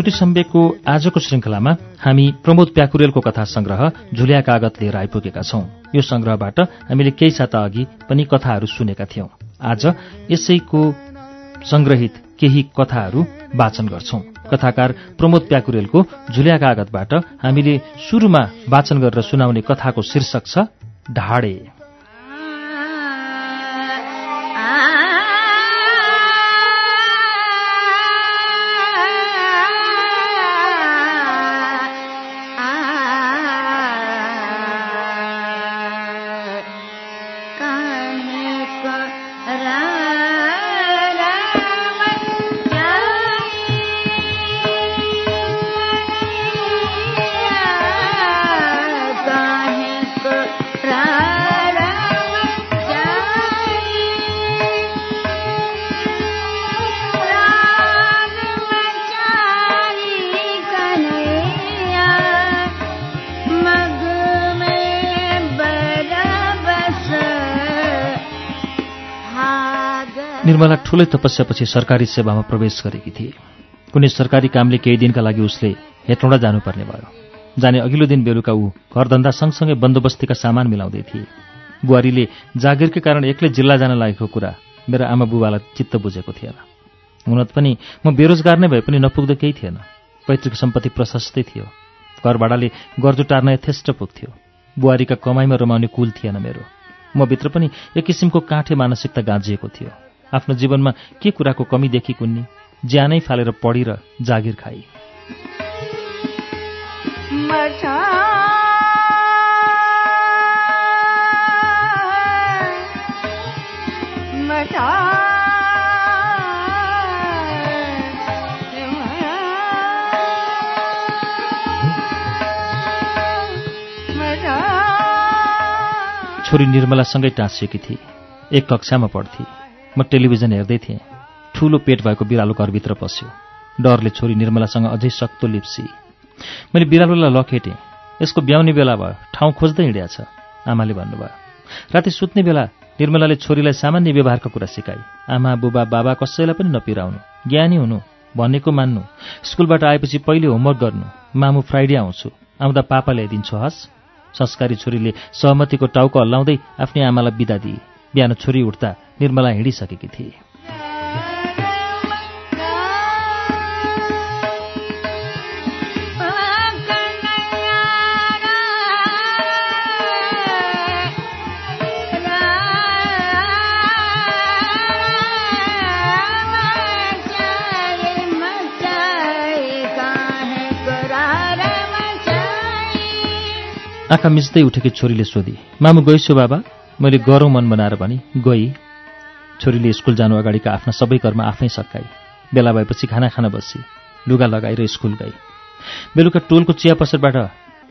श्रुति सम्वेकको आजको श्रृङ्खलामा हामी प्रमोद प्याकुरेलको कथा संग्रह झुलिया कागत लिएर आइपुगेका छौं। यो संग्रहबाट हामीले केही साता अघि पनि कथाहरू सुनेका थियौं। आज यसैको संग्रहित केही कथाहरू वाचन गर्छौं। कथाकार प्रमोद प्याकुरेलको झुल्या कागतबाट हामीले सुरुमा वाचन गरेर सुनाउने कथाको शीर्षक छ ढाडे। ¿verdad? निर्मला ठूलै तपस्यापछि सरकारी सेवामा प्रवेश गरेकी थिए। कुनै सरकारी कामले केही दिनका लागि उसले हेटौँडा जानुपर्ने भयो। जाने अघिल्लो दिन बेलुका ऊ घरधन्दा सँगसँगै बन्दोबस्तीका सामान मिलाउँदै थिए। बुहारीले जागिरकै कारण एक्लै जिल्ला जान लागेको कुरा मेरा आमा बुबालाई चित्त बुझेको थिएन। हुन पनि म बेरोजगार नै भए पनि नपुग्दो केही थिएन। पैतृक सम्पत्ति प्रशस्तै थियो। घर भाडाले गर्जु टार्न यथेष्ट पुग्थ्यो। बुहारीका कमाइमा रमाउने कुल थिएन मेरो। म भित्र पनि एक किसिमको काँठे मानसिकता गाँजिएको थियो। आफ्नो जीवनमा के कुराको कमी देखी कुन्नी? ज्यानै फालेर पढी र जागिर खाई। छोरी निर्मलासँगै टाँसिएकी थिए एक कक्षामा पढ्थे। म टेलिभिजन हेर्दै थिएँ। ठूलो पेट भएको बिरालो घरभित्र पस्यो। डरले छोरी निर्मलासँग अझै सक्तो लिप्सी। मैले बिरालोलाई लखेटेँ। यसको ब्याउने बेला भयो। ठाउँ खोज्दै हिँड्या छ आमाले भन्नुभयो। राति सुत्ने बेला निर्मलाले छोरीलाई सामान्य व्यवहारको कुरा सिकाई आमा बुबा बाबा कसैलाई पनि नपिराउनु। ज्ञानी हुनु भनेको मान्नु। स्कुलबाट आएपछि पहिले होमवर्क गर्नु। मामु फ्राइडे आउँछु। आउँदा पापा ल्याइदिन्छु हस्। संस्कारी छोरीले सहमतिको टाउको हल्लाउँदै आफ्नै आमालाई बिदा दिए। बिहान छोरी उठ्दा निर्मला हिँडिसकेकी थिए। आँखा मिच्दै उठेकी छोरीले सोधी मामु गइसो बाबा मैले गरौँ मन बनाएर भने गई छोरीले स्कुल जानु अगाडिका आफ्ना सबै कर्म आफै सकाई बेला भएपछि खाना खान बसी लुगा लगाएर स्कुल गई। बेलुका टोलको चिया पसलबाट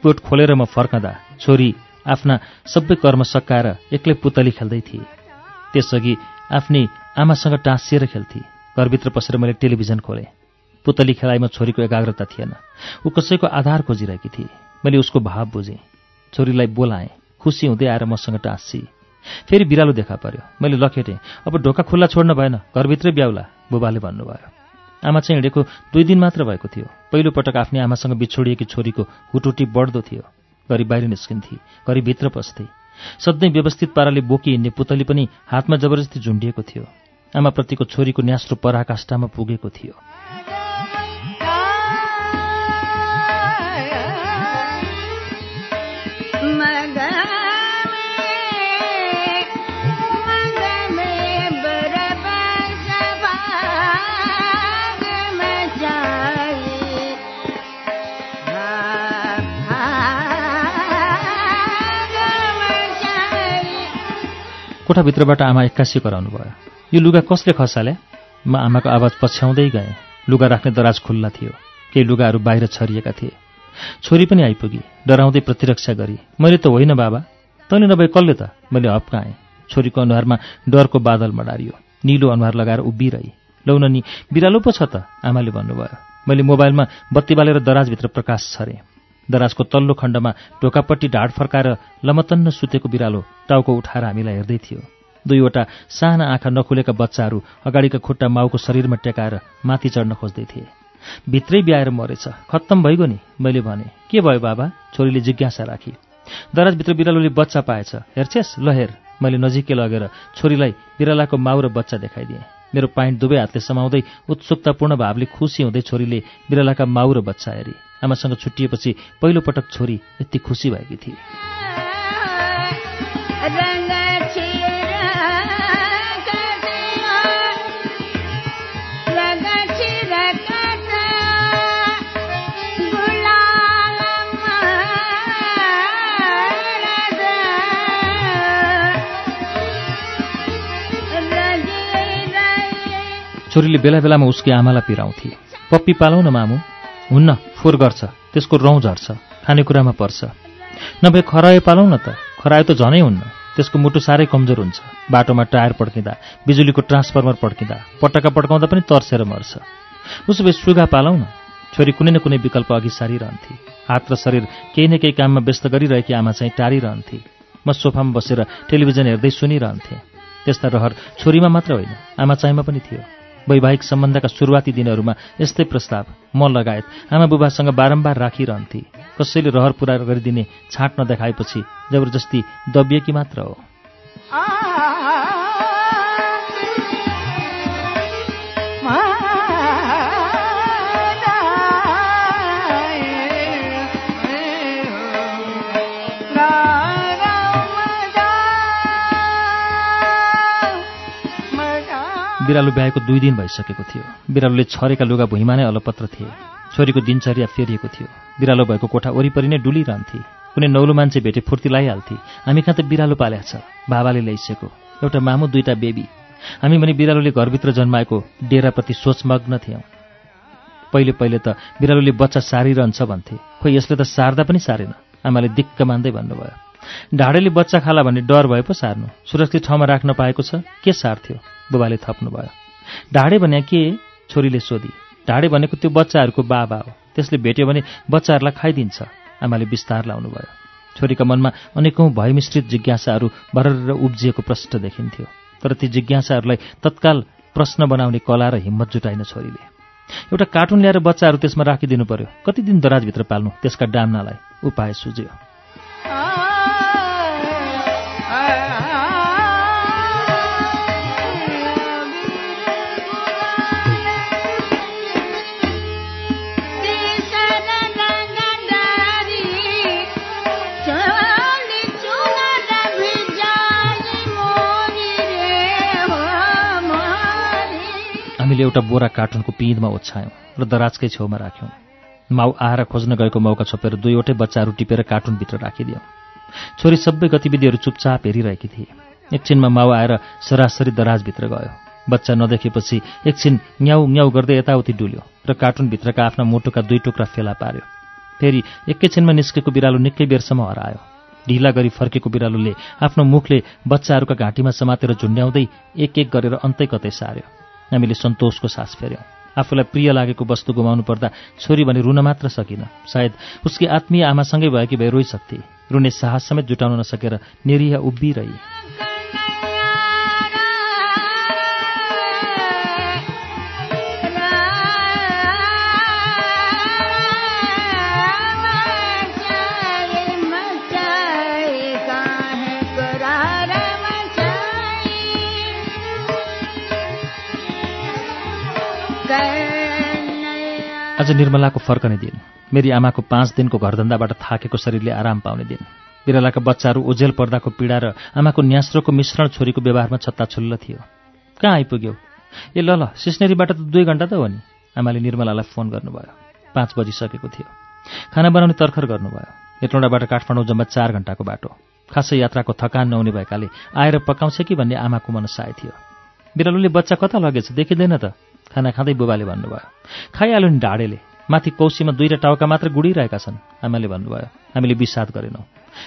पेट खोलेर म फर्कँदा छोरी आफ्ना सबै कर्म सकाएर एक्लै पुतली खेल्दै थिए। त्यसअघि आफ्नै आमासँग टाँसिएर खेल्थे। घरभित्र पसेर मैले टेलिभिजन खोलेँ। पुतली खेलाइमा छोरीको एकाग्रता थिएन। ऊ कसैको आधार खोजिरहेकी थिए। मैले उसको भाव बुझेँ। छोरीलाई बोलाएँ। खुसी हुँदै आएर मसँग टाँसी। फेरि बिरालो देखा पर्यो। मैले लखेटेँ अब ढोका खुल्ला छोड्न भएन घरभित्रै ब्याउला बुबाले भन्नुभयो। आमा चाहिँ हिँडेको दुई दिन मात्र भएको थियो। पहिलो पटक आफ्नै आमासँग बिछोडिएकी छोरीको हुटुटी बढ्दो थियो। घरि बाहिर निस्किन्थे घरि भित्र पस्थे। सधैँ व्यवस्थित पाराले बोकी हिँड्ने पुतली पनि हातमा जबरजस्ती झुन्डिएको थियो। आमाप्रतिको छोरीको न्यास्रो पराकाष्ठामा पुगेको थियो। कोठाभित्रबाट आमा एक्कासी कराउनु भयो। यो लुगा कसले खसाले? म आमाको आवाज पछ्याउँदै गएँ। लुगा राख्ने दराज खुल्ला थियो। केही लुगाहरू बाहिर छरिएका थिए। छोरी पनि आइपुगी। डराउँदै प्रतिरक्षा गरी मैले त होइन बाबा। तैँले नभए कसले त? मैले हप्काएँ छोरीको अनुहारमा डरको बादल मडारियो। निलो अनुहार लगाएर उभिरही। लौन नि बिरालो पो छ त आमाले भन्नुभयो। मैले मोबाइलमा बत्ती बालेर दराजभित्र प्रकाश छरेँ। दराजको तल्लो खण्डमा ढोकापट्टि ढाड फर्काएर लमतन्न सुतेको बिरालो टाउको उठाएर हामीलाई हेर्दै थियो। दुईवटा साना आँखा नखुलेका बच्चाहरू अगाडिका खुट्टा माउको शरीरमा टेकाएर माथि चढ्न खोज्दै थिए। भित्रै ब्याएर मरेछ। खत्तम भइगयो नि मैले भने। के भयो बाबा? छोरीले जिज्ञासा राखी। दराजभित्र बिरालोले बच्चा पाएछ। हेर्छेस्? ल हेर। मैले नजिकै लगेर छोरीलाई बिरालाको माउ र बच्चा देखाइदिएँ। मेरो पाइन्ट दुवै हातले समाउँदै उत्सुकतापूर्ण भावले खुसी हुँदै छोरीले बिरालाका माउ र बच्चा हेरी। आमासँग छुट्टिएपछि पहिलोपटक छोरी यति खुसी भएकी थिए। छोरीले बेला बेलामा उसकी आमालाई पिराउँथे। पप्पी पालौ न मामु। हुन्न। फोहोर गर्छ त्यसको रौँ झर्छ खानेकुरामा पर्छ। नभए खरायो पालौ न त खरायो त झनै हुन्न। त्यसको मुटु साह्रै कमजोर हुन्छ। बाटोमा टायर पड्किँदा बिजुलीको ट्रान्सफर्मर पड्किँदा पटक्का पड्काउँदा पनि तर्सेर मर्छ। उसो भए सुगा पालौ न छोरी कुनै न कुनै विकल्प अघि सारिरहन्थे। हात र शरीर केही न केही काममा व्यस्त गरिरहेकी आमा चाहिँ टारिरहन्थे। म सोफामा बसेर टेलिभिजन हेर्दै सुनिरहन्थेँ। त्यस्ता रहर छोरीमा मात्र होइन आमा चाहिँमा पनि थियो। वैवाहिक सम्बन्धका सुरुवाती दिनहरूमा यस्तै प्रस्ताव म लगायत आमा बुबासँग बारम्बार राखिरहन्थे। कसैले रहर पुरा गरिदिने छाँट नदेखाएपछि जबरजस्ती दबिएकी मात्र हो। बिरालो ब्याएको दुई दिन भइसकेको थियो। बिरालोले छरेका लुगा भुइँमा नै अलपत्र थिए। छोरीको दिनचर्या फेरिएको थियो। बिरालो भएको कोठा वरिपरि नै डुलिरहन्थे। कुनै नौलो मान्छे भेटे फुर्ती लगाइहाल्थे हामी कहाँ त बिरालो पाल्या छ? बाबाले ल्याइसकेको एउटा मामु दुईटा बेबी। हामी भने बिरालोले घरभित्र जन्माएको डेराप्रति सोचमग्न थियौँ। पहिले पहिले त बिरालोले बच्चा सारिरहन्छ भन्थे। खोइ यसले त सार्दा पनि सारेन। आमाले दिक्क मान्दै भन्नुभयो। ढाडेले बच्चा खाला भन्ने डर भए पो सार्नु। सुरक्षित ठाउँमा राख्न पाएको छ के सार्थ्यो? बुबाले थप्नुभयो। ढाडे भने के? छोरीले सोधी। ढाडे भनेको त्यो बच्चाहरूको बाबा हो। त्यसले भेट्यो भने बच्चाहरूलाई खाइदिन्छ। आमाले विस्तार लाउनुभयो। छोरीका मनमा अनेकौँ भयमिश्रित जिज्ञासाहरू भरर उब्जिएको प्रश्न देखिन्थ्यो। तर ती जिज्ञासाहरूलाई तत्काल प्रश्न बनाउने कला र हिम्मत जुटाइन छोरीले। एउटा कार्टुन ल्याएर बच्चाहरू त्यसमा राखिदिनु पर्यो। कति दिन दराजभित्र पाल्नु त्यसका डाम्नालाई उपाय सुझ्यो। हामीले एउटा बोरा कार्टुनको पिँधमा ओछ्यायौँ र दराजकै छेउमा राख्यौँ। माउ आएर खोज्न गएको मौका छोपेर दुईवटै बच्चाहरू टिपेर कार्टुनभित्र राखिदियौँ। छोरी सबै गतिविधिहरू चुपचाप हेरिरहेकी थिए। एकछिनमा माउ आएर सरासरी दराजभित्र गयो। बच्चा नदेखेपछि एकछिन न्याउ न्याउ गर्दै यताउति डुल्यो र कार्टुनभित्रका आफ्ना मुटुका दुई टुक्रा फेला पार्यो। फेरि एकैछिनमा निस्केको बिरालो निकै बेरसम्म हरायो। ढिला गरी फर्केको बिरालोले आफ्नो मुखले बच्चाहरूका घाँटीमा समातेर झुन्ड्याउँदै एक एक गरेर अन्तै कतै सार्यो। हामीले सन्तोषको सास फेर्यौँ। आफूलाई प्रिय लागेको वस्तु गुमाउनु पर्दा छोरी भने रुन मात्र सकिन। सायद उसकी आत्मीय आमासँगै भएकी भए रोइसक्थे। रुने साहस समेत जुटाउन नसकेर निरीह उभिरही। आज निर्मलाको फर्कने दिन मेरी आमाको पाँच दिनको घरधन्दाबाट थाकेको शरीरले आराम पाउने दिन बिरालाका बच्चाहरू ओझेल पर्दाको पीडा र आमाको न्यास्रोको मिश्रण छोरीको व्यवहारमा छत्ताछुल्ल थियो। कहाँ आइपुग्यौ? ए ल ल सिस्नेरीबाट त दुई घन्टा त हो नि आमाले निर्मलालाई फोन गर्नुभयो। पाँच बजिसकेको थियो। खाना बनाउने तर्खर गर्नुभयो। हेटौँडाबाट काठमाडौँ जम्मा चार घन्टाको बाटो। खासै यात्राको थकान नहुने भएकाले आएर पकाउँछ कि भन्ने आमाको मनसाय थियो। बिरालोले बच्चा कता लगेछ देखिँदैन त। खाना खाँदै बुबाले भन्नुभयो खाइहाल्यो नि ढाडेले। माथि कौसीमा दुईवटा टाउका मात्र गुडिरहेका छन् आमाले भन्नुभयो। हामीले विषाद गरेनौँ।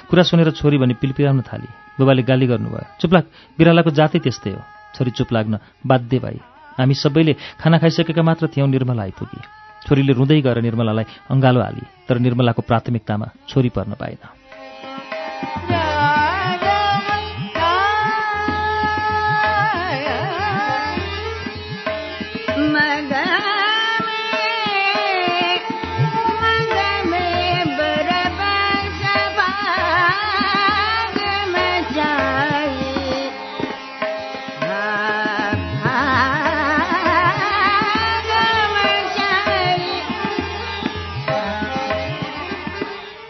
कुरा सुनेर छोरी भने पिलपिलाउन थाली बुबाले गाली गर्नुभयो। चुप्लाग बिरालाको जाति त्यस्तै हो। छोरी चुप लाग्न बाध्य भाइ हामी सबैले खाना खाइसकेका मात्र थियौँ निर्मला आइपुगी छोरीले रुँदै गएर निर्मलालाई अङ्गालो हाली तर निर्मलाको प्राथमिकतामा छोरी पर्न पाएन।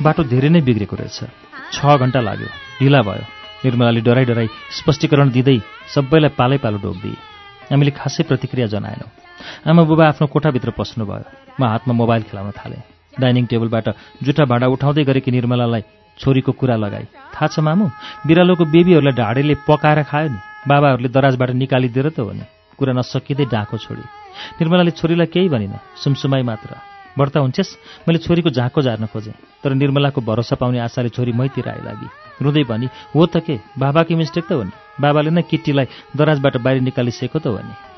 बाटो धेरै नै बिग्रेको रहेछ। छ घन्टा लाग्यो। ढिला भयो। निर्मलाले डराई डराई स्पष्टीकरण दिँदै सबैलाई पालै पालो डोकिदिए हामीले खासै प्रतिक्रिया जनाएनौँ। आमा बुबा आफ्नो कोठाभित्र पस्नुभयो। म हातमा मोबाइल खेलाउन थालेँ। डाइनिङ टेबलबाट जुठा भाँडा उठाउँदै गरेकी निर्मलालाई छोरीको कुरा लगाई। थाहा छ मामु बिरालोको बेबीहरूलाई ढाडेले पकाएर खायो नि। बाबाहरूले दराजबाट निकालिदिएर त हो नि। कुरा नसकिँदै डाँको छोडी। निर्मलाले छोरीलाई केही भनिन। सुमसुमाई मात्र। व्रत हुन्छेस्? मैले छोरीको झाँको झार्न खोजेँ तर निर्मलाको भरोसा पाउने आशाले छोरी मैतिर आइलागी रुँदै भनी हो त के? बाबाकी मिस्टेक त हो नि? बाबाले नै किट्टीलाई दराजबाट बाहिर निकालिसकेको त हो नि?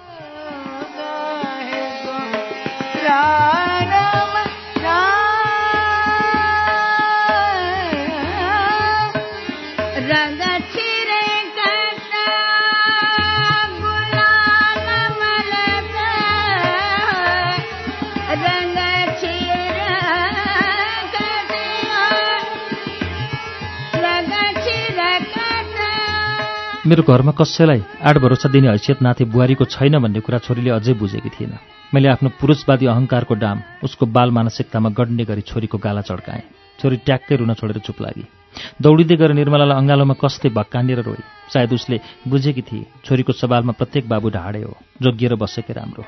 मेरो घरमा कसैलाई आठ भरोसा दिने हैसियत नाथे बुहारीको छैन भन्ने कुरा छोरीले अझै बुझेकी थिएन। मैले आफ्नो पुरुषवादी अहङ्कारको डाम उसको बाल मानसिकतामा गड्ने गरी छोरीको गाला चड्काएँ। छोरी ट्याक्कै रुन छोडेर चुप लागि। दौडिँदै गएर निर्मलालाई अङ्गालोमा कस्तै भक्कानेर रोए। सायद उसले बुझेकी थिए छोरीको सवालमा प्रत्येक बाबु ढाडे हो जोगिएर बसेकै राम्रो।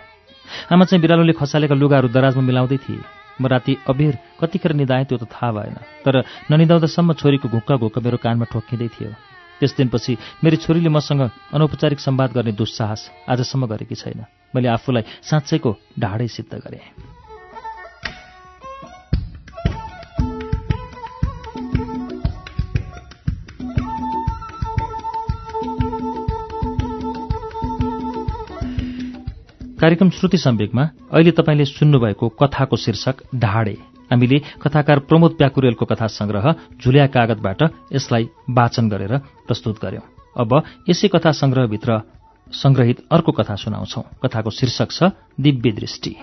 आमा चाहिँ बिरालोले खसालेका लुगाहरू दराजमा मिलाउँदै थिए। म राति अबेर कतिखेर निधाएँ त्यो त थाहा भएन तर ननिदाउँदासम्म छोरीको घुक्का घुक्का मेरो कानमा ठोक्किँदै थियो। त्यस दिनपछि मेरी छोरीले मसँग अनौपचारिक सम्वाद गर्ने दुस्साहस आजसम्म गरेकी छैन। मैले आफूलाई साँच्चैको ढाडै सिद्ध गरेँ। कार्यक्रम श्रुति सम्वेकमा अहिले तपाईँले सुन्नुभएको कथाको शीर्षक ढाडे। हामीले कथाकार प्रमोद प्याकुरेलको कथा संग्रह झुल्या कागतबाट यसलाई वाचन गरेर प्रस्तुत गर्यौं। अब यसै कथा संग्रहभित्र संग्रहित अर्को कथा सुनाउँछौ। कथाको शीर्षक छ दिव्य दृष्टि।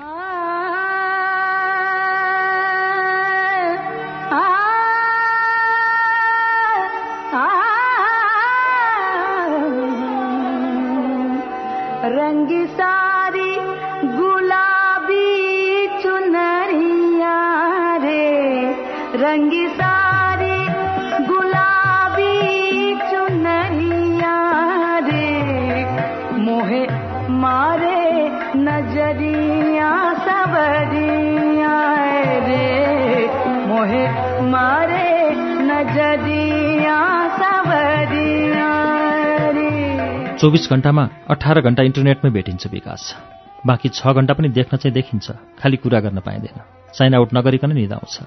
चौबिस घण्टामा अठार घण्टा इन्टरनेटमै भेटिन्छ विकास। बाँकी छ घण्टा पनि देख्न चाहिँ देखिन्छ। खालि कुरा गर्न पाइँदैन। साइन आउट नगरिकन निधाउँछ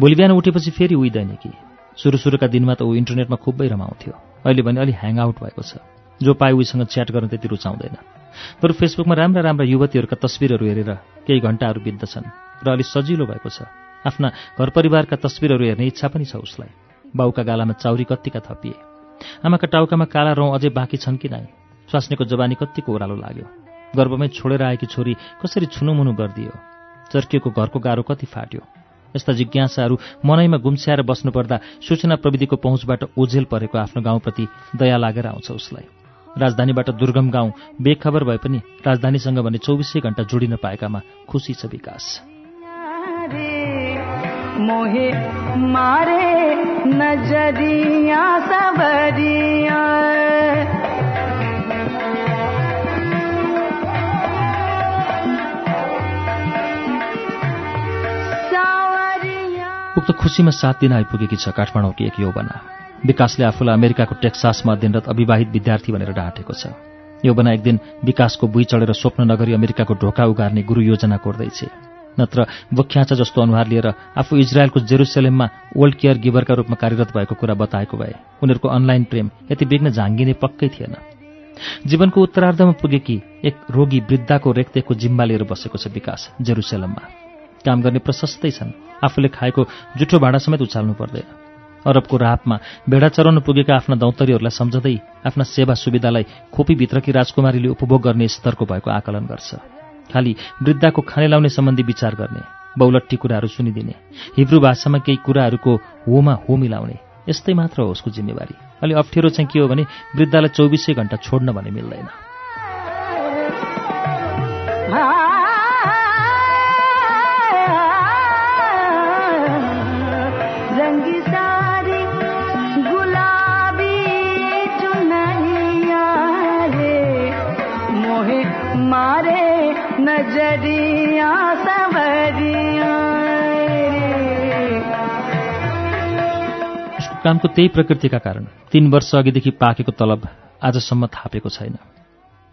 भोलि बिहान उठेपछि फेरि उइँदैन कि। सुरु सुरुका दिनमा त ऊ इन्टरनेटमा खुबै रमाउँथ्यो। अहिले भने अलि ह्याङ आउट भएको छ। जो पाए उसँग च्याट गर्न त्यति रुचाउँदैन। बरु फेसबुकमा राम्रा राम्रा युवतीहरूका तस्विरहरू हेरेर केही घण्टाहरू बित्दछन् र अलि सजिलो भएको छ। आफ्ना घर परिवारका तस्विरहरू हेर्ने इच्छा पनि छ उसलाई। बाउका गालामा चाउरी कत्तिका थपिए। आमाका टाउकामा काला रौँ अझै बाँकी छन् कि नै स्वास्नीको जवानी कत्तिको ओह्रालो लाग्यो। गर्भमै छोडेर आएकी छोरी कसरी छुनुमुनु गरिदियो? चर्किएको घरको गाह्रो कति फाट्यो? यस्ता जिज्ञासाहरू मनैमा गुम्स्याएर बस्नुपर्दा सूचना प्रविधिको पहुँचबाट ओझेल परेको आफ्नो गाउँप्रति दया लागेर आउँछ उसलाई। राजधानीबाट दुर्गम गाउँ बेखबर भए पनि राजधानीसँग भने चौबिसै घण्टा जोडिन पाएकामा खुसी छ विकास। मोहे मारे नजरिया सबरिया। उक्त खुसीमा सात दिन आइपुगेकी छ काठमाडौँकी एक यौवना। विकासले आफूलाई अमेरिकाको टेक्सासमा अध्ययनरत अविवाहित विद्यार्थी भनेर ढाँटेको छ। यौवना एक दिन विकासको बुई चढेर स्वप्न नगरी अमेरिकाको ढोका उगार्ने गुरु योजना कोर्दैछ। नत्र बोख्याचा जस्तो अनुहार लिएर आफू इजरायलको जेरुसलेममा ओल्ड केयर गिभरका रूपमा कार्यरत भएको कुरा बताएको भए उनीहरूको अनलाइन प्रेम यति बेग्न झाङ्गिने पक्कै थिएन। जीवनको उत्तरार्धमा पुगेकी एक रोगी वृद्धाको रेखदेखको जिम्मा लिएर बसेको छ विकास जेरुसलेममा। काम गर्ने प्रशस्तै छन्। आफूले खाएको जुठो भाँडा समेत उचाल्नु पर्दैन। अरबको रापमा भेडा चराउन पुगेका आफ्ना दौतरीहरूलाई सम्झँदै आफ्ना सेवा सुविधालाई खोपीभित्रकी राजकुमारीले उपभोग गर्ने स्तरको भएको आकलन गर्छ। खालि वृद्धाको खाने लाउने सम्बन्धी विचार गर्ने बौलट्टी कुराहरू सुनिदिने हिब्रू भाषामा केही कुराहरूको होमा हो मिलाउने यस्तै मात्र हो उसको जिम्मेवारी। अलि अप्ठ्यारो चाहिँ के हो भने वृद्धालाई चौबिसै घण्टा छोड्न भने मिल्दैन। कामको त्यही प्रकृतिका कारण तीन वर्ष अघिदेखि पाकेको तलब आजसम्म थापेको छैन।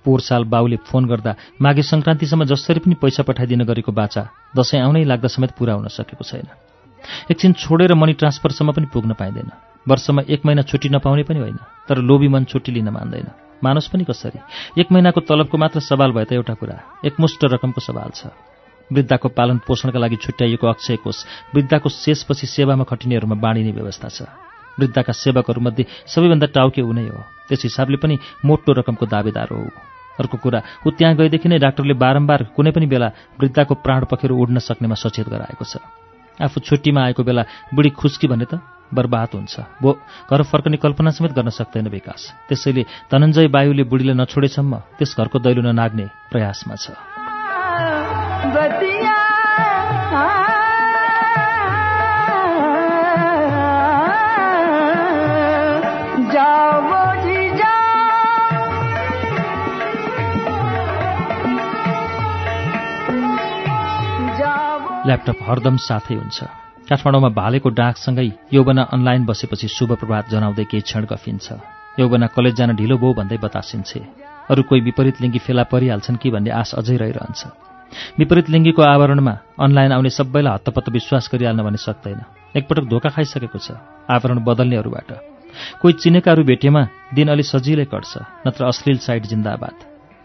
पोहोर साल बाउले फोन गर्दा माघे सङ्क्रान्तिसम्म जसरी पनि पैसा पठाइदिन गरेको बाचा दसैँ आउनै लाग्दा समेत पुरा हुन सकेको छैन। एकछिन छोडेर मनी ट्रान्सफरसम्म पनि पुग्न पाइँदैन। वर्षमा एक महिना छुट्टी नपाउने पनि होइन तर लोभी मन छुट्टी लिन मान्दैन। मानुस पनि कसरी? एक महिनाको तलबको मात्र सवाल भए त एउटा कुरा एकमुष्ट रकमको सवाल छ। वृद्धाको पालन पोषणका लागि छुट्याइएको अक्षय कोष वृद्धाको शेषपछि सेवामा खटिनेहरूमा बाँडिने व्यवस्था छ। वृद्धाका सेवकहरूमध्ये सबैभन्दा टाउके उनै हो। त्यस हिसाबले पनि मोटो रकमको दावेदार हो। अर्को कुरा ऊ त्यहाँ गएदेखि नै डाक्टरले बारम्बार कुनै पनि बेला वृद्धाको प्राण पखेर उड्न सक्नेमा सचेत गराएको छ। आफू छुट्टीमा आएको बेला बुढी खुस्की भने त बर्बाद हुन्छ। बो घर फर्कने कल्पना समेत गर्न सक्दैन विकास। त्यसैले धनञ्जय वायुले बुढीलाई नछोडेसम्म त्यस घरको दैलो ननाग्ने प्रयासमा छ। ल्यापटप हरदम साथै हुन्छ। काठमाडौँमा भालेको डाकसँगै यौवना अनलाइन बसेपछि शुभ प्रभात जनाउँदै केही क्षण गफिन्छ। यौवना कलेज जान ढिलो भयो भन्दै बतासिन्छे अरू कोही विपरीत लिङ्गी फेला परिहाल्छन् कि? भन्ने आश अझै रहिरहन्छ। विपरीत लिङ्गीको आवरणमा अनलाइन आउने सबैलाई हत्तपत्त विश्वास गरिहाल्न भने सक्दैन। एकपटक धोका खाइसकेको छ आवरण बदल्नेहरूबाट। कोही चिनेकाहरू भेटेमा दिन अलि सजिलै कट्छ नत्र अश्लील साइट जिन्दाबाद।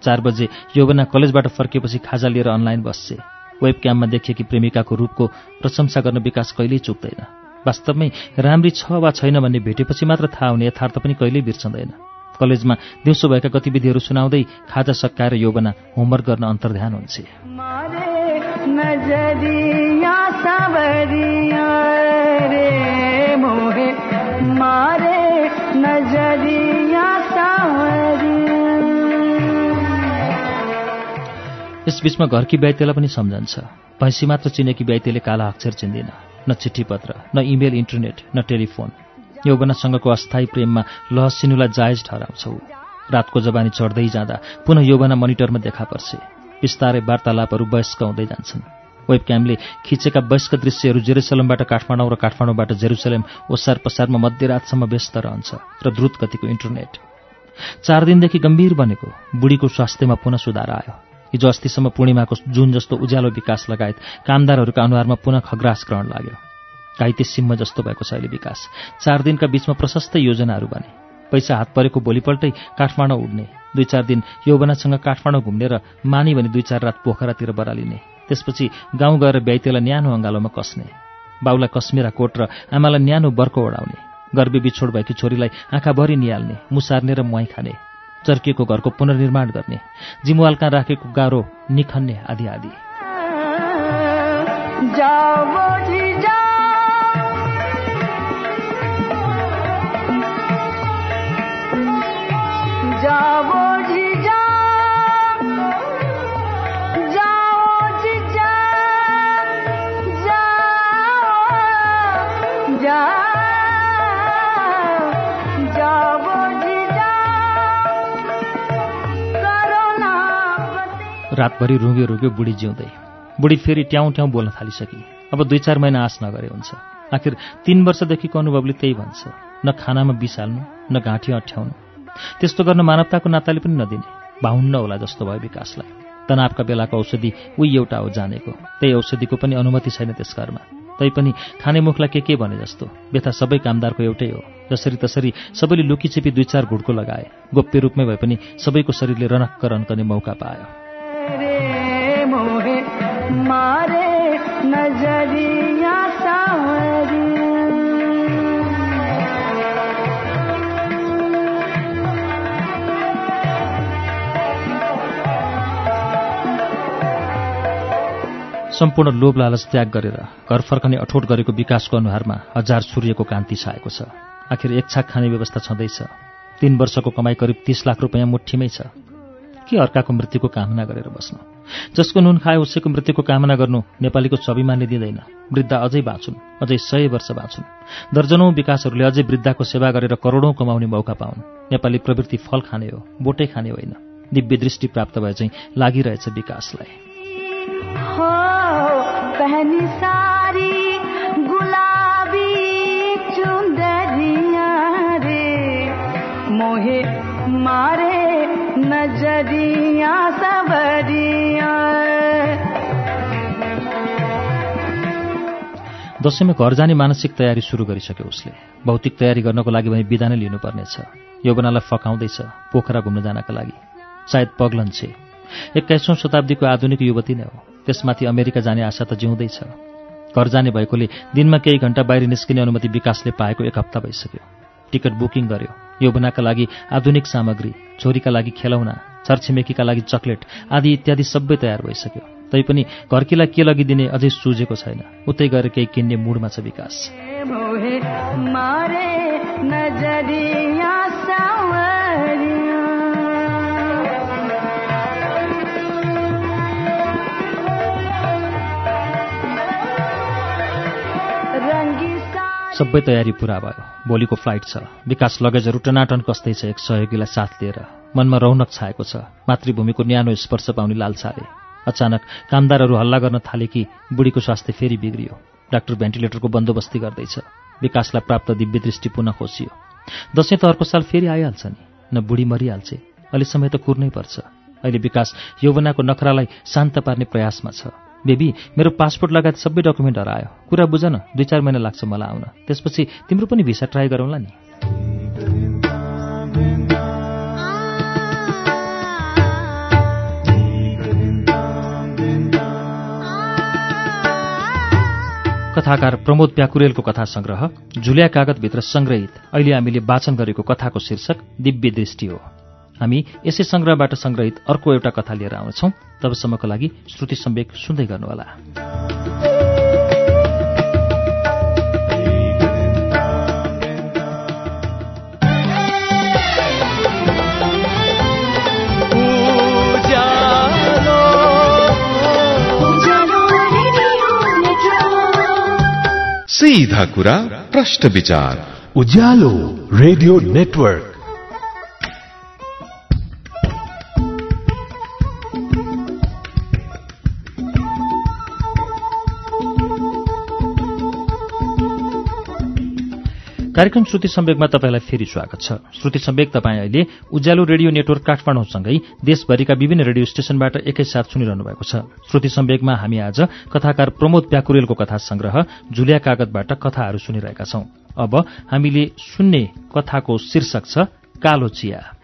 चार बजे यौवना कलेजबाट फर्किएपछि खाजा लिएर अनलाइन बस्छे। वेब क्याममा देखिएकी प्रेमिकाको रूपको प्रशंसा गर्न विकास कहिल्यै चुक्दैन। वास्तवमै राम्री छ वा छैन भन्ने भेटेपछि मात्र थाहा हुने यथार्थ पनि कहिल्यै बिर्सँदैन। कलेजमा दिउँसो भएका गतिविधिहरू सुनाउँदै खाजा सकाएर योबना होमवर्क गर्न अन्तर्ध्यान हुन्छ। मारे यसबीचमा घरकी व्याइतेलाई पनि सम्झन्छ। भैँसी मात्र चिनेकी व्याइतेले काला अक्षर चिन्दिन न चिठी पत्र न इमेल इन्टरनेट न टेलिफोन। यौवनासँगको अस्थायी प्रेममा लहसिनुलाई जायज ठहराउँछौ। रातको जवानी चढ्दै जाँदा पुनः यौवना मनिटरमा देखा पर्छ बिस्तारै वार्तालापहरू वयस्क हुँदै जान्छन्। वेब क्यामले खिचेका वयस्क दृश्यहरू जेरुसलमबाट काठमाडौँ र काठमाडौँबाट जेरुसलेम ओसार पसारमा मध्यरातसम्म व्यस्त रहन्छ र द्रुत गतिको इन्टरनेट। चार दिनदेखि गम्भीर बनेको बुढीको स्वास्थ्यमा पुनः सुधार आयो। हिजो अस्तिसम्म पूर्णिमाको जुन जस्तो उज्यालो विकास लगायत कामदारहरूका अनुहारमा पुनः खग्रास ग्रहण लाग्यो। घाइते सिम्म जस्तो भएको छ अहिले विकास। चार दिनका बीचमा प्रशस्त योजनाहरू बने। पैसा हात परेको भोलिपल्टै काठमाडौँ उड्ने। दुई चार दिन यौवनासँग काठमाडौँ घुम्ने र मानी भने दुई चार रात पोखरातिर बरालिने त्यसपछि गाउँ गएर ब्याइतेलाई न्यानो अँगालोमा कस्ने। बाउलाई कश्मीरा कोट र आमालाई न्यानो बर्को ओढाउने। गर्बी बिछोड भएकी छोरीलाई आँखाभरि निहाल्ने मुसार्ने र मुहाई खाने। चर्किएको घरको पुनर्निर्माण गर्ने जिमुवाल कहाँ राखेको गाह्रो निखन्ने आदि आदि। रातभरि रुँग्यो रुग्यो बुढी जिउँदै। बुढी फेरि ट्याउँ ट्याउँ बोल्न थालिसकी। अब दुई चार महिना आश नगरे हुन्छ। आखिर तीन वर्षदेखिको अनुभवले त्यही भन्छ। न खानामा बिसाल्नु न घाँटी अठ्याउनु। त्यस्तो गर्न मानवताको नाताले पनि नदिने। भाउन्न होला जस्तो भयो विकासलाई। तनावका बेलाको औषधि उही एउटा हो जानेको। त्यही औषधिको पनि अनुमति छैन त्यस घरमा। तैपनि खाने मुखलाई के के भने जस्तो? व्यथा सबै कामदारको एउटै हो। जसरी तसरी सबैले लुकीछिपी दुई चार घुड्को लगाए। गोप्य रूपमै भए पनि सबैको शरीरले रनक्क रन्कने मौका पायो। सम्पूर्ण लोभ लालच त्याग गरेर घर फर्कने अठोट गरेको विकासको अनुहारमा हजार सूर्यको कान्ति छाएको छ। आखिर एक छाक खाने व्यवस्था छँदैछ। तीन वर्षको कमाई करिब तीस लाख रुपियाँ मुठीमै छ। के अर्काको मृत्युको कामना गरेर बस्नु? जसको नुन खाए उसैको मृत्युको कामना गर्नु नेपालीको स्वाभिमानले दिँदैन। वृद्ध अझै बाँचुन् अझै सय वर्ष बाँचुन्। दर्जनौं विकासहरूले अझै वृद्धाको सेवा गरेर करोडौं कमाउने मौका पाउन्। नेपाली प्रवृत्ति फल खाने हो बोटै खाने होइन। दिव्य दृष्टि प्राप्त भए चाहिँ लागिरहेछ विकासलाई। मारे नजरिया सबरिया दसैँमा घर जाने मानसिक तयारी सुरु गरिसक्यो उसले। भौतिक तयारी गर्नको लागि भने बिदा नै लिनुपर्नेछ। यौवनालाई फकाउँदैछ पोखरा घुम्न जानका लागि। सायद पग्लन छे। एक्काइसौँ शताब्दीको आधुनिक युवती नै हो। त्यसमाथि अमेरिका जाने आशा त जिउँदैछ। घर जाने भएकोले दिनमा केही घण्टा बाहिर निस्किने अनुमति विकासले पाएको एक हप्ता भइसक्यो। टिकट बुकिङ गर्यो। यौवनाका लागि आधुनिक सामग्री छोरीका लागि खेलौना छरछिमेकीका लागि चक्लेट आदि इत्यादि सबै तयार भइसक्यो। तैपनि घरकीलाई के लगिदिने अझै सुझेको छैन। उतै गएर केही किन्ने मुडमा छ विकास। सबै तयारी पूरा भयो। भोलिको फ्लाइट छ। विकास लगेजहरू टनाटन कस्दैछ एक सहयोगीलाई साथ लिएर। मनमा रौनक छाएको छ। मातृभूमिको न्यानो स्पर्श पाउने लालसाले। अचानक कामदारहरू हल्ला गर्न थाले कि बुढीको स्वास्थ्य फेरि बिग्रियो। डाक्टर भेन्टिलेटरको बन्दोबस्ती गर्दैछ। विकासलाई प्राप्त दिव्य दृष्टि पुनः खोसियो। दसैँ त अर्को साल फेरि आइहाल्छ नि। न बुढी मरिहाल्छे। अहिले समय त कुर्नै पर्छ। अहिले विकास यौवनाको नखरालाई शान्त पार्ने प्रयासमा छ। बेबी मेरो पासपोर्ट लगायत सबै डकुमेन्टहरू आयो। कुरा बुझ न। दुई चार महिना लाग्छ मलाई आउन। त्यसपछि तिम्रो पनि भिसा ट्राई गरौँला नि। कथाकार प्रमोद प्याकुरेलको कथा संग्रह झुलिया कागतभित्र संग्रहित। अहिले हामीले वाचन गरेको कथाको शीर्षक दिव्य दृष्टि हो। हामी यसै संग्रहबाट संग्रहित अर्को एउटा कथा लिएर आउँछौं तबसम्मको लागि श्रुति सम्वेक सुन्दै गर्नुहोला। सीधा कुरा प्रश्न विचार। Ujyaalo radio network. कार्यक्रम श्रुति सम्वेकमा तपाईँलाई फेरि स्वागत छ। श्रुति सम्वेक तपाईँ अहिले उज्यालो रेडियो नेटवर्क काठमाडौँसँगै देशभरिका विभिन्न रेडियो स्टेशनबाट एकैसाथ सुनिरहनु भएको छ। श्रुति सम्वेकमा हामी आज कथाकार प्रमोद प्याकुरेलको कथा संग्रह जुलिया कागतबाट कथाहरू सुनिरहेका छौं। अब हामीले सुन्ने कथाको शीर्षक छ कालो चिया।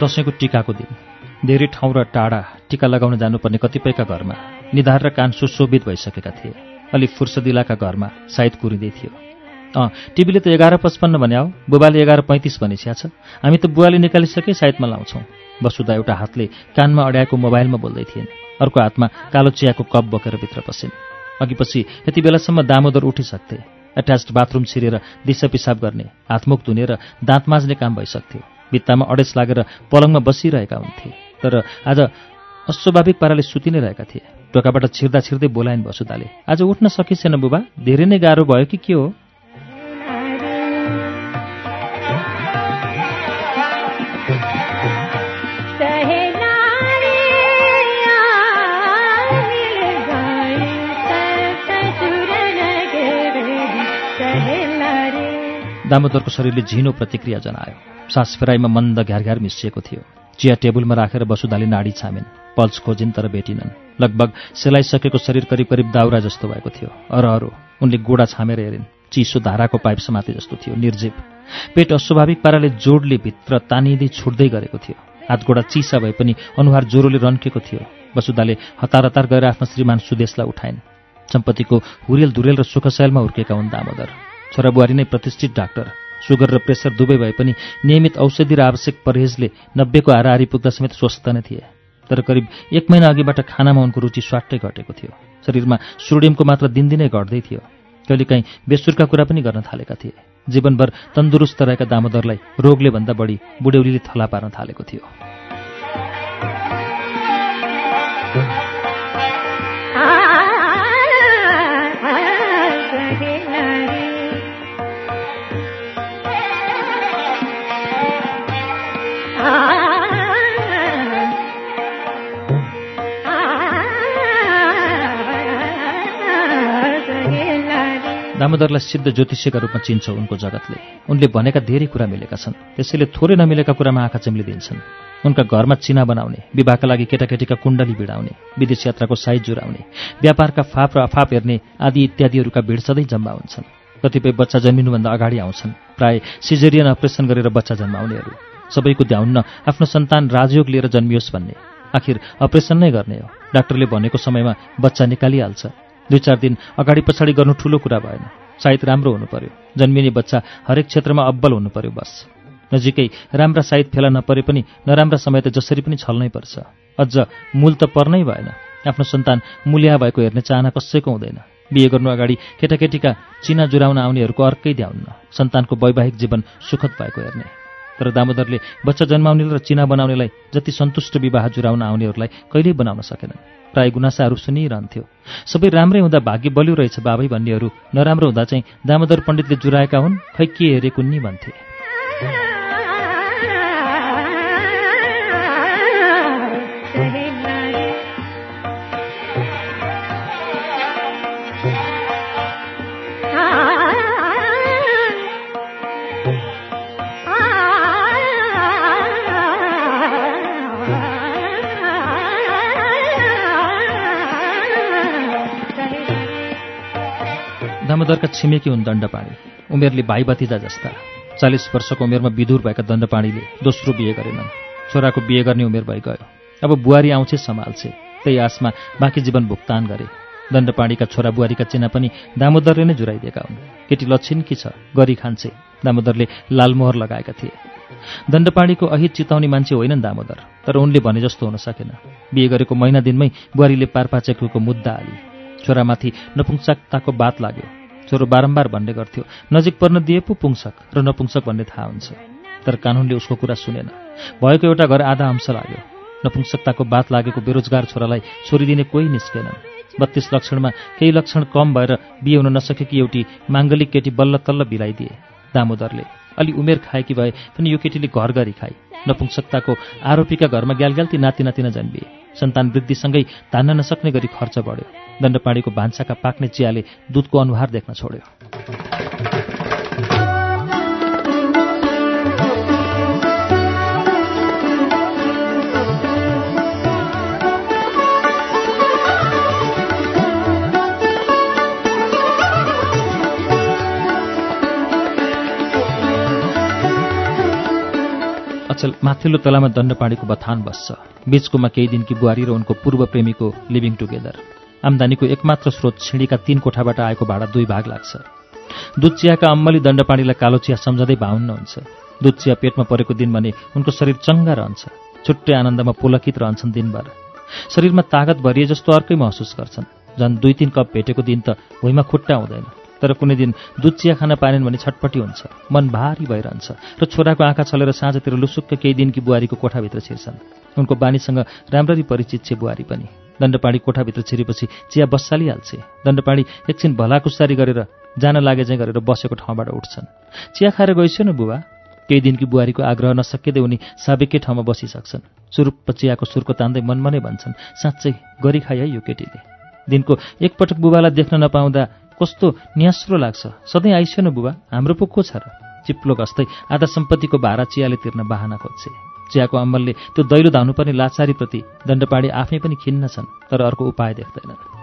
दसैँको टिकाको दिन। धेरै ठाउँ र टाढा टिका लगाउन जानुपर्ने कतिपयका घरमा निधार र कान सुशोभित भइसकेका थिए। अलि फुर्सदिलाका घरमा सायद कुरिँदै थियो। अँ टिभीले त एघार पचपन्न भने हो बुबाले एघार पैँतिस भनिस्या छ हामी त बुवाले निकालिसके सायदमा लाउँछौँ। वसुदा एउटा हातले कानमा अड्याएको मोबाइलमा बोल्दै थिइन्। अर्को हातमा कालो चियाको कप बोकेर भित्र पसिन्। अघिपछि यति बेलासम्म दामोदर उठिसक्थे। एट्याच्ड बाथरुम छिरेर दिशा पिसाब गर्ने हातमुख धुने र दाँत माझ्ने काम भइसक्थ्यो। भित्तामा अडेस लागेर पलङमा बसिरहेका हुन्थे। तर आज अस्वाभाविक पाराले सुति नै रहेका थिए। टोकाबाट छिर्दा छिर्दै बोलाइन् वसुदाले आज उठ्न सकिसेन बुबा धेरै नै गाह्रो भयो कि के हो? दामोदरको शरीरले झिनो प्रतिक्रिया जनायो। सास फेराइमा मन्द घ्यार मिसिएको थियो। चिया टेबुलमा राखेर वसुधाले नाडी छामिन् पल्स खोजिन् तर भेटिनन्। लगभग सेलाइसकेको शरीर करिब करिब दाउरा जस्तो भएको थियो। अरहरो उनले गोडा छामेर हेरिन्। चिसो धाराको पाइप समाते जस्तो थियो निर्जीव। पेट अस्वाभाविक पाराले जोडले भित्र तानिँदै छुट्दै गरेको थियो। हातगोडा चिसा भए पनि अनुहार ज्वरोले रन्केको थियो। वसुधाले हतार हतार गएर आफ्नो श्रीमान सुदेशलाई उठाइन्। सम्पत्तिको हुरेल धुरेल र सुखशैलमा हुर्केका हुन् दामोदर। छोरा बुहारी नै प्रतिष्ठित डाक्टर। सुगर र प्रेसर दुवै भए पनि नियमित औषधि र आवश्यक परहेजले नब्बेको हाराहारी पुग्दा समेत स्वस्थ नै थिए। तर करिब एक महिना अघिबाट खानामा उनको रुचि स्वाटै घटेको थियो। शरीरमा सोडियमको मात्रा दिनदिनै घट्दै थियो। कहिलेकाहीँ बेसुरका कुरा पनि गर्न थालेका थिए। जीवनभर तन्दुरुस्त रहेका दामोदरलाई रोगले भन्दा बढी बुढ्यौलीले थला पार्न थालेको थियो। दामोदरलाई सिद्ध ज्योतिषीका रूपमा चिन्छ उनको जगतले। उनले भनेका धेरै कुरा मिलेका छन्। त्यसैले थोरै नमिलेका कुरामा आँखा चिम्लिदिन्छन् उनका घरमा चिना बनाउने विवाहका लागि केटाकेटीका कुण्डली भिडाउने विदेश यात्राको साइज जुराउने व्यापारका फाप र अफाप हेर्ने आदि इत्यादिहरूका भिड सधैँ जम्मा हुन्छन्। कतिपय बच्चा जन्मिनुभन्दा अगाडि आउँछन्। प्राय सिजेरियन अपरेसन गरेर बच्चा जन्माउनेहरू। सबैको ध्याउन्न आफ्नो सन्तान राजयोग लिएर जन्मियोस् भन्ने। आखिर अपरेसन नै गर्ने हो। डाक्टरले भनेको समयमा बच्चा निकालिहाल्छ। दुई चार दिन अगाडि पछाडि गर्नु ठूलो कुरा भएन। सायद राम्रो हुनु पर्यो जन्मिने बच्चा हरेक क्षेत्रमा अब्बल हुनु पर्यो बस। नजिकै राम्रा सायद फेला नपरे पनि नराम्रा समय त जसरी पनि छल्नै पर्छ। अझ मूल त पर्नै भएन। आफ्नो सन्तान मूल्या भएको हेर्ने चाहना कसैको हुँदैन। बिहे गर्नु अगाडि केटाकेटीका चिना जुराउन आउनेहरूको अर्कै ध्याउन्न सन्तानको वैवाहिक जीवन सुखद भएको हेर्ने। तर दामोदरले बच्चा जन्माउने र चिना बनाउनेलाई जति सन्तुष्ट विवाह जुराउन आउनेहरूलाई कहिल्यै बनाउन सकेनन्। प्राय गुनासाहरू सुनिरहन्थ्यो। सबै राम्रै हुँदा भाग्य बलियो रहेछ बाबै भन्नेहरू नराम्रो हुँदा चाहिँ दामोदर पण्डितले जुराएका हुन् खै के हेरे कुन्नी भन्थे। दामोदरका छिमेकी हुन् दण्डपाणी। उमेरले भाइ भतिजा जस्ता। चालिस वर्षको उमेरमा विदुर भएका दण्डपाणीले दोस्रो बिहे गरेनन्। छोराको बिहे गर्ने उमेर भइगयो। अब बुहारी आउँछे सम्हाल्छे। त्यही आसमा बाँकी जीवन भुक्तान गरे। दण्डपाणीका छोरा बुहारीका चिना पनि दामोदरले नै जुराइदिएका हुन्। केटी लक्षिन कि छ गरी खान्छे। दामोदरले लालमोहर लगाएका थिए। दण्डपाणीको अहित चिताउने मान्छे होइनन् दामोदर तर उनले भने जस्तो हुन सकेन। बिहे गरेको महिना दिनमै बुहारीले पारपाचेको मुद्दा हाली। छोरामाथि नपुंसकताको बात लाग्यो। छोरो बारम्बार भन्ने गर्थ्यो। नजिक पर्न दिए पो पुङ्सक र नपुंसक भन्ने थाहा हुन्छ। तर कानुनले उसको कुरा सुनेन। भएको एउटा घर आधा अंश लाग्यो। नपुंसकताको बात लागेको बेरोजगार छोरालाई छोरी दिने कोही निस्केनन्। बत्तीस लक्षणमा केही लक्षण कम भएर बिहे हुन नसकेकी एउटी माङ्गलिक केटी बल्ल तल्ल बिलाइदिए। दामोदरले अलि उमेर खाएकी भए पनि यो केटीले घर गरी खाए। नपुंसकताको आरोपीका घरमा ग्यालग्याल्ती नाति नातिना जन्मिए। सन्तान वृद्धिसँगै तान्न नसक्ने गरी खर्च बढ्यो। दण्डपाडीको भान्साका पाक्ने चियाले दुधको अनुहार देख्न छोड्यो। अचल माथिल्लो तलामा दण्डपाडीको बथान बस्छ। बीचकोमा केही दिनकी बुहारी र उनको पूर्व प्रेमीको लिभिङ टुगेदर आम्दानीको एकमात्र स्रोत छिँडीका तीन कोठाबाट आएको भाडा दुई भाग लाग्छ। दुध चियाका अम्मली दण्डपाडीलाई कालो चिया सम्झँदै भाउन्न हुन्छ। दुध चिया पेटमा परेको दिन भने उनको शरीर चङ्गा रहन्छ। छुट्टै आनन्दमा पुलकित रहन्छन् दिनभर। शरीरमा तागत भरिए जस्तो अर्कै महसुस गर्छन्। झन् दुई तिन कप भेटेको दिन त भुइँमा खुट्टा हुँदैन। तर कुनै दिन दुध चिया खान पाएनन् भने छटपट्टि हुन्छ। मन भारी भइरहन्छ र छोराको आँखा छलेर साँझतिर लुसुक्क केही दिनकी बुहारीको कोठाभित्र छिर्छन्। उनको बानीसँग राम्ररी परिचित छे बुहारी पनि। दण्डपाडी कोठाभित्र छिरेपछि चिया बस्सालिहाल्छे। दण्डपाडी एकछिन भलाकुसारी गरेर जान लागे चाहिँ गरेर बसेको ठाउँबाट उठ्छन्। चिया खाएर गइस्यो न बुबा? केही दिनकी बुहारीको आग्रह नसकिँदै उनी साबेकै ठाउँमा बसिसक्छन्। सुरुप चियाको सुर्को तान्दै मनमा नै भन्छन् साँच्चै गरी है यो केटीले। दिनको एकपटक बुबालाई देख्न नपाउँदा कस्तो न्यास्रो लाग्छ। सधैँ आइस्यो न बुबा? हाम्रो पो को छ र? चिप्लो घस्दै आधा सम्पत्तिको भाडा चियाले तिर्न बाहना खोज्छे। चियाको अमलले त्यो दैलो धाउनुपर्ने लाचारीप्रति दण्डपाडी आफै पनि खिन्न छन् तर अर्को उपाय देख्दैनन्।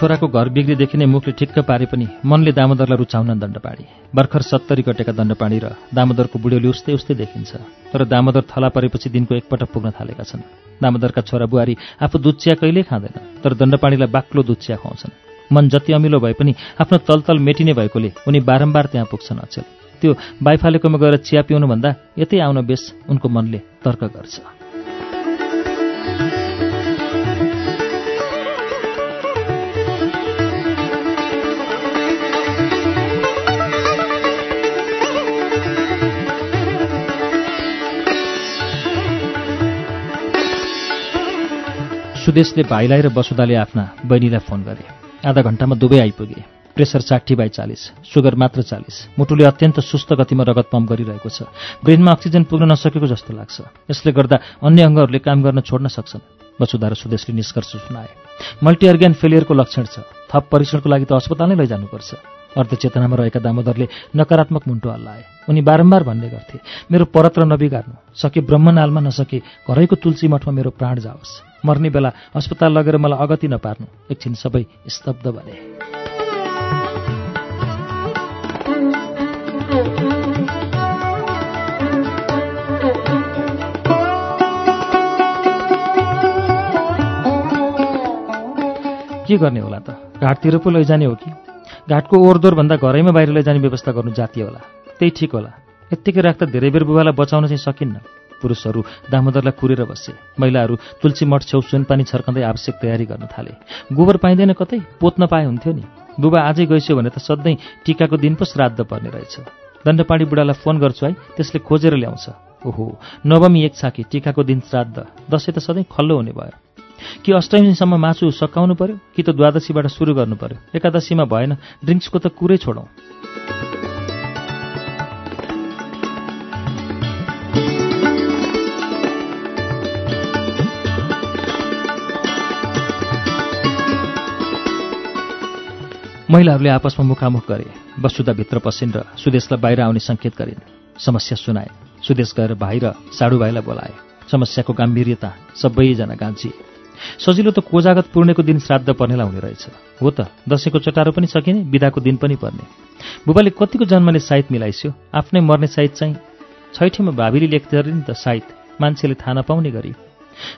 छोराको घर बिग्रीदेखि नै मुखले ठिक्क पारे पनि मनले दामोदरलाई रुचाउन दण्डपाडी भर्खर सत्तरी कटेका दण्डपाडी र दामोदरको बुढ्यौली उस्तै उस्तै देखिन्छ। तर दामोदर थला परेपछि दिनको एकपटक पुग्न थालेका छन्। दामोदरका छोरा बुहारी आफू दुचिया कहिल्यै खाँदैन तर दण्डपाडीलाई बाक्लो दुचिया खुवाउँछन्। मन जति अमिलो भए पनि आफ्नो तलतल मेटिने भएकोले उनी बारम्बार त्यहाँ पुग्छन् अचेल। त्यो बाइफालेकोमा गएर चिया पिउनुभन्दा यतै आउन बेस उनको मनले तर्क गर्छ। सुदेशले भाइलाई र वसुदाले आफ्ना बहिनीलाई फोन गरे। आधा घन्टामा दुवै आइपुगे। प्रेसर साठी बाई चालिस सुगर मात्र चालिस। मुटुले अत्यन्त सुस्त गतिमा रगत पम्प गरिरहेको छ। ब्रेनमा अक्सिजन पुग्न नसकेको जस्तो लाग्छ। यसले गर्दा अन्य अङ्गहरूले काम गर्न छोड्न सक्छन्। वसुधा र सुदेशले निष्कर्ष सुनाए। मल्टिअर्ग्यान फेलियरको लक्षण छ। थप परीक्षणको लागि त अस्पताल नै लैजानुपर्छ। अर्धचेतनामा रहेका दामोदरले नकारात्मक मुन्टो हल्लाए। उनी बारम्बार भन्ने गर्थे मेरो परत्र नबिगार्नु सके ब्रह्मनालमा नसके घरैको तुलसी मठमा मेरो प्राण जाओस्। मर्ने बेला अस्पताल लगेर मलाई अगति नपार्नु। एकछिन सबै स्तब्ध भने के गर्ने होला त? घाटतिर पो लैजाने हो कि? घाटको ओहोरदोरभन्दा घरैमा बाहिर लैजाने व्यवस्था गर्नु जाति होला। त्यही ठिक होला। यत्तिकै राख्दा धेरै बेर बुबालाई बचाउन चाहिँ सकिन्न। पुरुषहरू दामोदरलाई कुरेर बसे। महिलाहरू तुलसी मठ छेउ सुनपानी छर्कँदै आवश्यक तयारी गर्न थाले। गोबर पाइँदैन कतै। पोत्न पाए हुन्थ्यो नि। बुबा आजै गइस्यो भने त सधैँ टिकाको दिन पो श्राद्ध पर्ने रहेछ। दण्डपाडी बुढालाई फोन गर्छु है। त्यसले खोजेर ल्याउँछ। ओहो नवमी एक छाकी टिकाको दिन श्राद्ध। दसैँ त सधैँ खल्लो हुने भयो। कि अष्टमीसम्म मासु सकाउनु पर्यो कि त द्वादशीबाट सुरु गर्नु पर्यो? एकादशीमा भएन ड्रिङ्क्सको त कुरै छोडौँ। महिलाहरूले आपसमा मुखामुख गरे। वसुधा भित्र पसिन् र सुदेशलाई बाहिर आउने सङ्केत गरिन्। समस्या सुनाए। सुदेश गएर भाइ र साडु भाइलाई बोलाए। समस्याको गाम्भीर्यता सबैजना गाँचिए सजिलो त कोजागत पूर्णेको दिन श्राद्ध पर्नेला हुने रहेछ। हो त दसैँको चटारो पनि सकिने बिदाको दिन पनि पर्ने। बुबाले कतिको जन्मले साइत मिलाइस्यो? आफ्नै मर्ने साइत चाहिँ छैठीमा भावीले लेख्दै नि त साइत मान्छेले थाहा नपाउने गरी।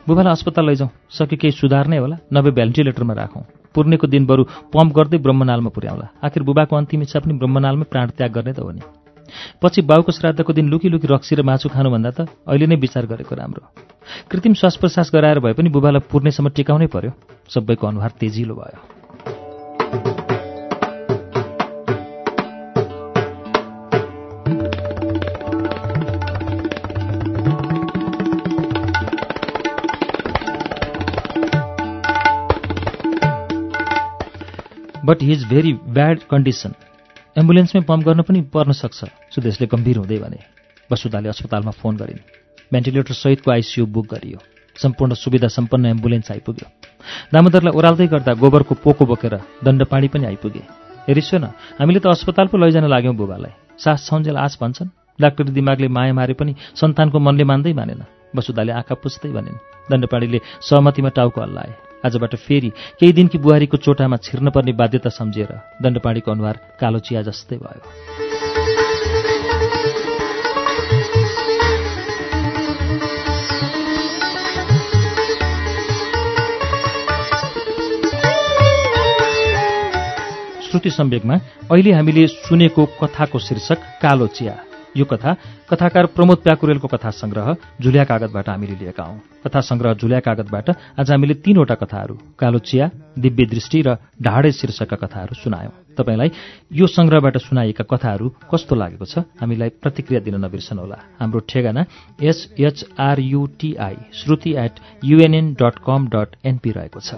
बुबालाई अस्पताल लैजाउँ सके केही सुधार्नै होला नभए भेन्टिलेटरमा राखौँ। पूर्णेको दिन बरु पम्प गर्दै ब्रह्मनालमा पुर्याउला। आखिर बुबाको अन्तिम इच्छा पनि ब्रह्मनालमै प्राण त्याग गर्ने त हो नि। पछि बाउको श्राद्धको दिन लुकी लुकी रक्सी र मासु खानुभन्दा त अहिले नै विचार गरेको राम्रो। कृत्रिम श्वास प्रश्वास गराएर भए पनि बुबालाई पूर्णेसम्म टिकाउनै पर्यो। सबैको अनुहार तेजिलो भयो। But he is very bad condition एम्बुलेन्समै pump गर्न पनि पर्न सक्छ। सुदेशले गम्भीर हुँदै भने वसुधाले अस्पतालमा फोन गरिन्। भेन्टिलेटर सहितको आइसियू बुक गरियो। सम्पूर्ण सुविधा सम्पन्न एम्बुलेन्स आइपुग्यो। दामोदरलाई ओह्राल्दै गर्दा गोबरको पोको बोकेर दण्डपाडी पनि आइपुगे। हेरिसो न हामीले त अस्पताल पो लैजान लाग्यौँ बुबालाई। सास छन्जेल आस भन्छन्। डाक्टरी दिमागले माया मारे पनि सन्तानको मनले मान्दै मानेन। वसुधाले आँखा पुस्दै भनिन् दण्डपाडीले सहमतिमा टाउको हल्लाए। आजबाट फेरि केही दिनकी बुहारीको चोटामा छिर्नपर्ने बाध्यता सम्झिएर दण्डपाडीको अनुहार कालो चिया जस्तै भयो। श्रुति सम्वेकमा अहिले हामीले सुनेको कथाको शीर्षक कालो चिया। यो कथा कथाकार प्रमोद प्याकुरेलको कथा संग्रह झुलिया कागतबाट हामीले लिएका हौं। कथा संग्रह झुलिया कागतबाट आज हामीले तीनवटा कथाहरू कालो चिया दिव्य दृष्टि र ढाडे शीर्षकका कथाहरू सुनायौं। तपाईँलाई यो संग्रहबाट सुनाइएका कथाहरू कस्तो लागेको छ हामीलाई प्रतिक्रिया दिन नबिर्सनुहोला हाम्रो ठेगाना S H R U T I Shruti at U N N dot com dot N P रहेको छ।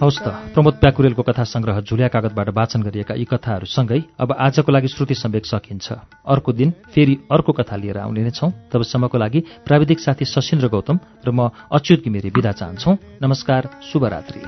हवस् त। प्रमोद प्याकुरेलको कथा संग्रह झुलिया कागतबाट वाचन गरिएका यी कथाहरूसँगै अब आजको लागि श्रुति सम्वेक सकिन्छ। अर्को दिन फेरि अर्को कथा लिएर आउने नै छौं। तबसम्मको लागि प्राविधिक साथी सशिन्द्र गौतम र म अच्युत घिमिरे विदा चाहन्छौ। नमस्कार शुभरात्री।